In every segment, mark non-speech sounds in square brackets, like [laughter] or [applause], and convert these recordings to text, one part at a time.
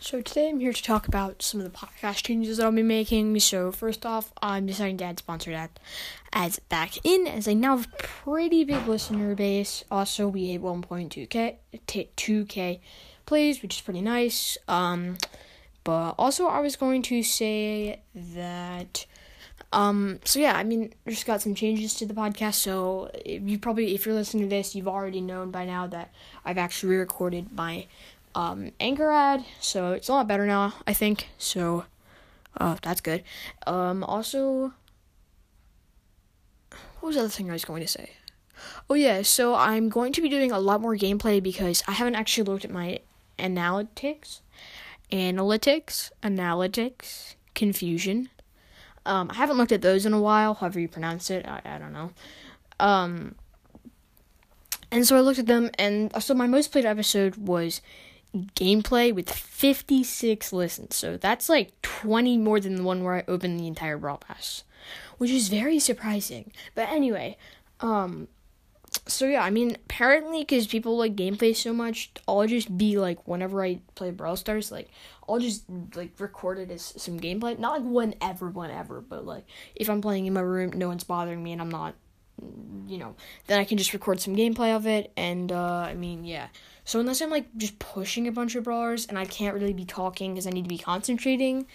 So today I'm here to talk about some of the podcast changes that I'll be making. So first off, I'm deciding to add sponsored ad ads back in as I now have a pretty big listener base. Also, we hit 1.2k, 2k plays, which is pretty nice. Um, but also I was going to say that. Um, so yeah, I mean, just got some changes to the podcast. So you probably, if you're listening to this, you've already known by now that I've actually re-recorded my um, Anchor ad, so it's a lot better now, I think. So, uh, that's good. Um, also, what was the other thing I was going to say? Oh yeah, so I'm going to be doing a lot more gameplay because I haven't actually looked at my analytics, analytics, analytics, confusion. Um, I haven't looked at those in a while, however you pronounce it. I, I don't know. Um, and so I looked at them, and so my most played episode was gameplay with 56 listens. So that's like 20 more than the one where I opened the entire Brawl Pass, which is very surprising. But anyway, um, so yeah, I mean, apparently, because people like gameplay so much, I'll just be like, whenever I play Brawl Stars, like, I'll just like record it as some gameplay. Not like whenever, whenever, but like, if I'm playing in my room, no one's bothering me, and I'm not you know, then I can just record some gameplay of it. And, uh, I mean, yeah. So unless I'm, like, just pushing a bunch of brawlers and I can't really be talking because I need to be concentrating,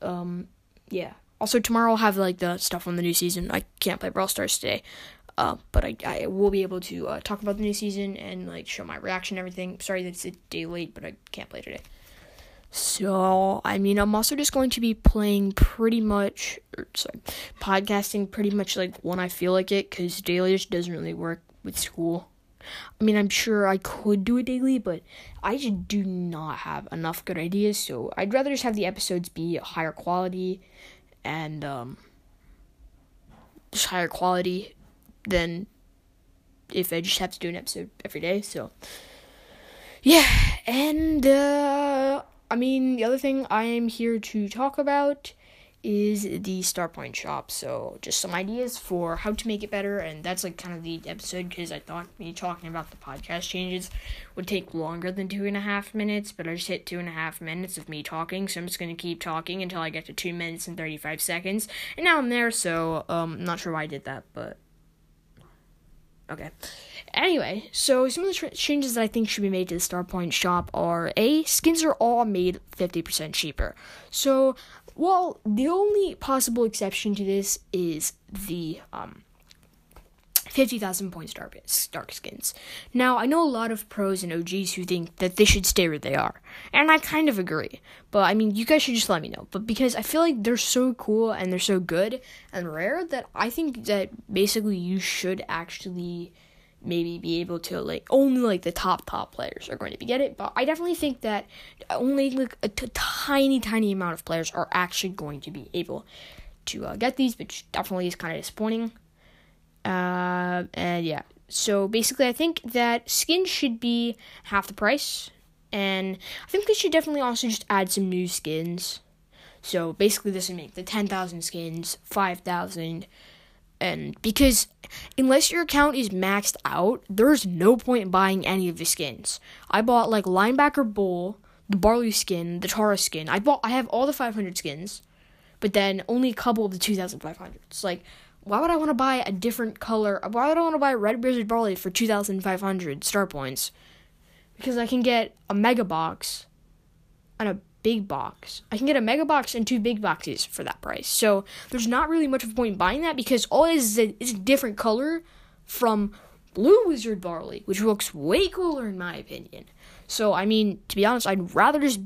um, yeah. Also, tomorrow I'll have, like, the stuff on the new season. I can't play Brawl Stars today. Uh, but I, I will be able to, uh, talk about the new season and, like, show my reaction and everything. Sorry that it's a day late, but I can't play today. So, I mean, I'm also just going to be playing pretty much, or, sorry, podcasting pretty much like when I feel like it, because daily just doesn't really work with school. I mean, I'm sure I could do it daily, but I just do not have enough good ideas, so I'd rather just have the episodes be higher quality and, um, just higher quality than if I just have to do an episode every day, so. Yeah, and, uh, I mean, the other thing I am here to talk about is the Starpoint shop. So, just some ideas for how to make it better, and that's like kind of the episode because I thought me talking about the podcast changes would take longer than two and a half minutes, but I just hit two and a half minutes of me talking, so I'm just gonna keep talking until I get to two minutes and 35 seconds, and now I'm there, so, um, I'm not sure why I did that, but okay. Anyway, so some of the changes that I think should be made to the Starpoint shop are A, skins are all made 50% cheaper. So, well, the only possible exception to this is the um 50,000 point Stark, Stark skins. Now, I know a lot of pros and OGs who think that they should stay where they are, and I kind of agree. But I mean, you guys should just let me know. But because I feel like they're so cool and they're so good and rare that I think that basically you should actually maybe be able to like only like the top top players are going to be get it. But i definitely think that only like a t- tiny tiny amount of players are actually going to be able to uh, get these which definitely is kind of disappointing. Uh, and yeah. So basically i think that skins should be half the price. And i think they should definitely also just add some new skins. So basically this would make the 10000 skins 5000 and because unless your account is maxed out, there's no point in buying any of the skins. I bought like linebacker bull, the barley skin, the Tara skin. I bought I have all the 500 skins, but then only a couple of the 2500s. Like why would I want to buy a different color? Why would I want to buy red wizard barley for 2500 star points? Because I can get a mega box and a big box. I can get a mega box and two big boxes for that price. So there's not really much of a point in buying that because all it is is a, is a different color from Blue Wizard Barley, which looks way cooler in my opinion. So I mean, to be honest, I'd rather just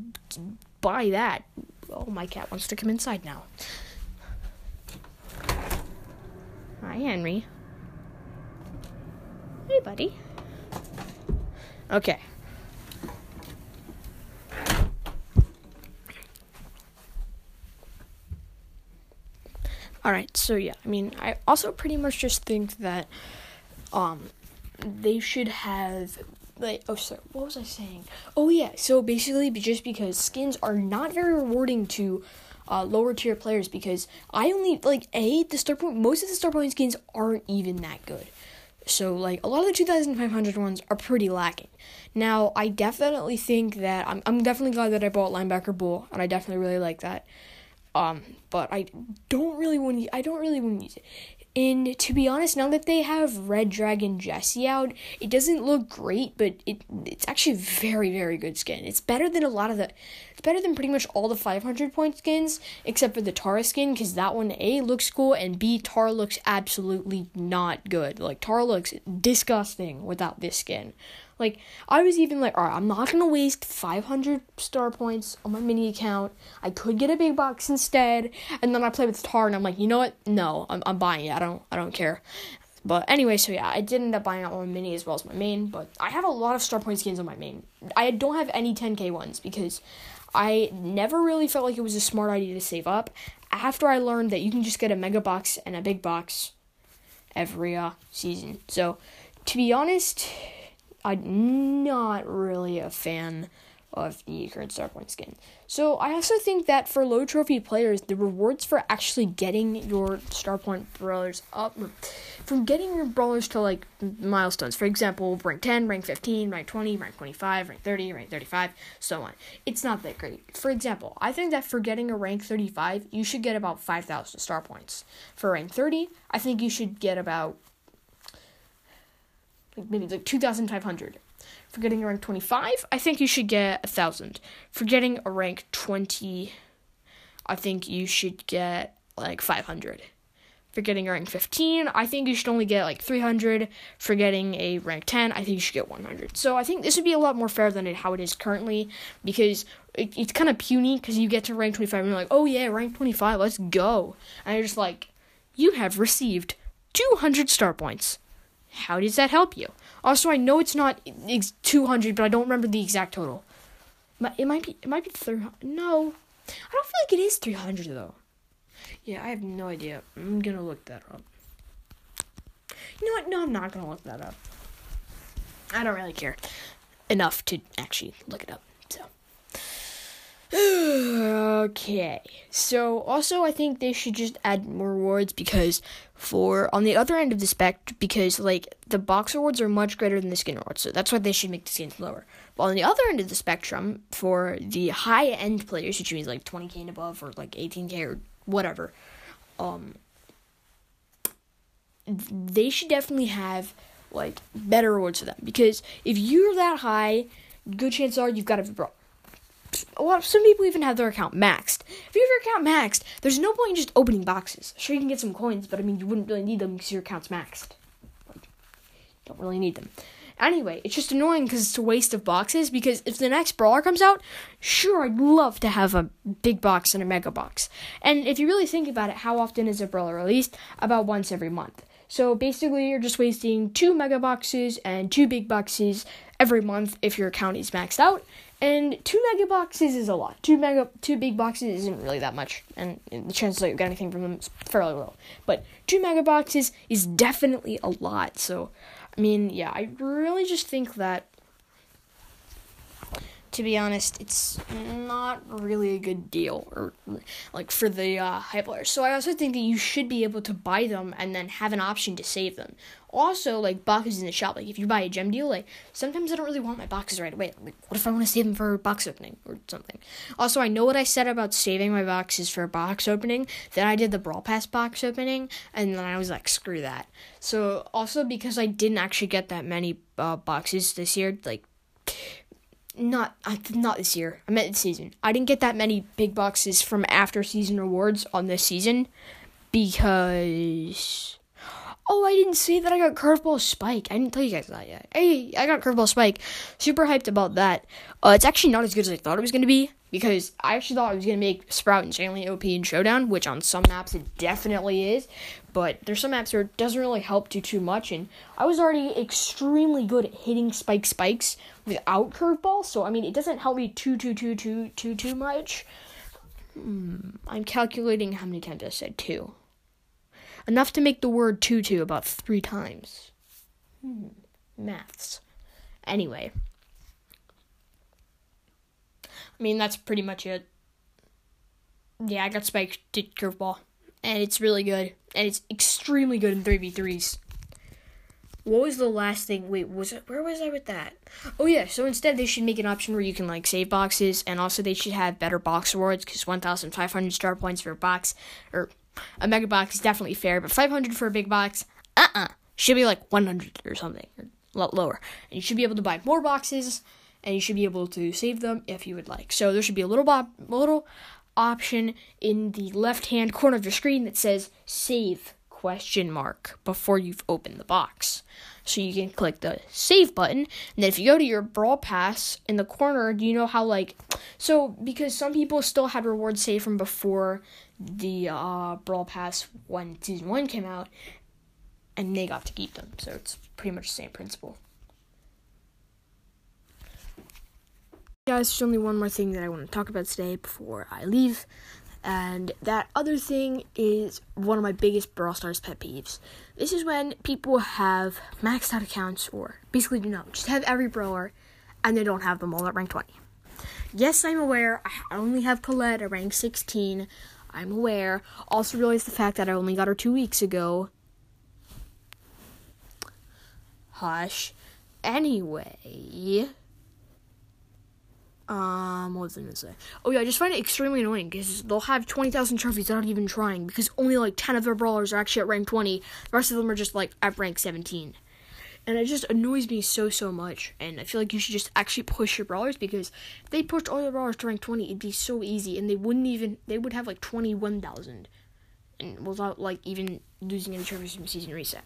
buy that. Oh, my cat wants to come inside now. Hi, Henry. Hey, buddy. Okay. All right, so yeah, I mean, I also pretty much just think that um they should have like oh sorry, what was I saying? Oh yeah, so basically just because skins are not very rewarding to uh, lower tier players because I only like a the star point most of the star point skins aren't even that good. So, like, a lot of the 2,500 ones are pretty lacking. Now, I definitely think that I'm, I'm definitely glad that I bought Linebacker Bull, and I definitely really like that. Um, but I don't really want to, I don't really want to use it. And to be honest, now that they have Red Dragon Jessie out, it doesn't look great, but it it's actually very very good skin. It's better than a lot of the, it's better than pretty much all the 500 point skins except for the Tara skin because that one a looks cool and b Tara looks absolutely not good. Like Tara looks disgusting without this skin. Like, I was even like, alright, I'm not gonna waste 500 star points on my mini account. I could get a big box instead. And then I play with Tar, and I'm like, you know what? No, I'm, I'm buying it. I don't, I don't care. But anyway, so yeah, I did end up buying out my mini as well as my main. But I have a lot of star point skins on my main. I don't have any 10k ones because I never really felt like it was a smart idea to save up. After I learned that you can just get a mega box and a big box every uh, season. So, to be honest, I'm not really a fan of the current star point skin. So I also think that for low trophy players, the rewards for actually getting your star point brawlers up, from getting your brawlers to like milestones, for example, rank 10, rank 15, rank 20, rank 25, rank 30, rank 35, so on. It's not that great. For example, I think that for getting a rank 35, you should get about 5,000 star points. For rank 30, I think you should get about maybe it's like 2,500. For getting a rank 25, I think you should get a 1,000. For getting a rank 20, I think you should get like 500. For getting a rank 15, I think you should only get like 300. For getting a rank 10, I think you should get 100. So I think this would be a lot more fair than it, how it is currently because it, it's kind of puny because you get to rank 25 and you're like, oh yeah, rank 25, let's go. And you're just like, you have received 200 star points. How does that help you? Also, I know it's not 200, but I don't remember the exact total. But it might be. It might be 300. No, I don't feel like it is 300 though. Yeah, I have no idea. I'm gonna look that up. You know what? No, I'm not gonna look that up. I don't really care enough to actually look it up. So. [sighs] okay. So also I think they should just add more rewards because for on the other end of the spectrum because like the box rewards are much greater than the skin rewards, so that's why they should make the skins lower. But on the other end of the spectrum, for the high end players, which means like 20k and above or like 18k or whatever, um they should definitely have like better rewards for them because if you're that high, good chance are you've got a bro well, some people even have their account maxed. If you have your account maxed, there's no point in just opening boxes. Sure, you can get some coins, but I mean, you wouldn't really need them because your account's maxed. Like, don't really need them. Anyway, it's just annoying because it's a waste of boxes. Because if the next brawler comes out, sure, I'd love to have a big box and a mega box. And if you really think about it, how often is a brawler released? About once every month. So basically, you're just wasting two mega boxes and two big boxes every month if your account is maxed out. And two mega boxes is a lot. Two mega, two big boxes isn't really that much, and the chances that you get anything from them is fairly low. But two mega boxes is definitely a lot. So, I mean, yeah, I really just think that to be honest, it's not really a good deal or like for the uh, high players. So I also think that you should be able to buy them and then have an option to save them. Also, like boxes in the shop, like if you buy a gem deal, like sometimes I don't really want my boxes right away. Like, what if I want to save them for box opening or something? Also, I know what I said about saving my boxes for box opening. Then I did the Brawl Pass box opening, and then I was like, screw that. So also because I didn't actually get that many uh, boxes this year, like not not this year. I meant this season. I didn't get that many big boxes from after season rewards on this season because oh, I didn't say that I got curveball spike. I didn't tell you guys that yet. Hey, I got curveball spike. Super hyped about that. Uh, it's actually not as good as I thought it was gonna be because I actually thought it was gonna make Sprout and insanely OP in Showdown, which on some maps it definitely is. But there's some apps where it doesn't really help too too much, and I was already extremely good at hitting spike spikes without curveball. So I mean, it doesn't help me too too too too too too much. Hmm, I'm calculating how many times I said two. Enough to make the word tutu about three times. Hmm, maths. Anyway. I mean, that's pretty much it. Yeah, I got spiked, did curveball. And it's really good. And it's extremely good in 3v3s. what was the last thing? Wait, was it where was I with that? Oh yeah, so instead they should make an option where you can like save boxes, and also they should have better box rewards because 1,500 star points for a box or a mega box is definitely fair, but 500 for a big box, uh uh should be like 100 or something, or a lot lower. And you should be able to buy more boxes, and you should be able to save them if you would like. So there should be a little bo- little option in the left hand corner of your screen that says save question mark before you've opened the box. So you can click the save button, and then if you go to your Brawl Pass in the corner, do you know how like so because some people still had rewards saved from before the uh, Brawl Pass when season one came out, and they got to keep them. So it's pretty much the same principle. Guys, there's only one more thing that I want to talk about today before I leave. And that other thing is one of my biggest Brawl Stars pet peeves. This is when people have maxed out accounts, or basically do not, just have every brawler, and they don't have them all at rank 20. Yes, I'm aware, I only have Colette at rank 16. I'm aware. Also, realize the fact that I only got her two weeks ago. Hush. Anyway. Um, what was I gonna say? Oh yeah, I just find it extremely annoying because they'll have twenty thousand trophies without even trying because only like ten of their brawlers are actually at rank twenty. The rest of them are just like at rank seventeen, and it just annoys me so so much. And I feel like you should just actually push your brawlers because if they pushed all their brawlers to rank twenty, it'd be so easy, and they wouldn't even they would have like twenty one thousand, and without like even losing any trophies from season reset.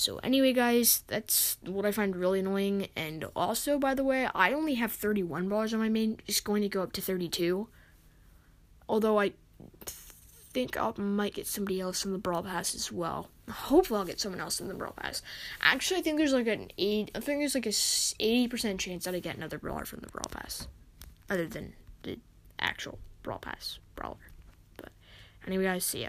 So anyway, guys, that's what I find really annoying. And also, by the way, I only have 31 bars on my main. It's going to go up to 32. Although I think I might get somebody else in the Brawl Pass as well. Hopefully, I'll get someone else in the Brawl Pass. Actually, I think there's like an eight. I think there's like a 80% chance that I get another brawler from the Brawl Pass, other than the actual Brawl Pass brawler. But anyway, guys, see ya.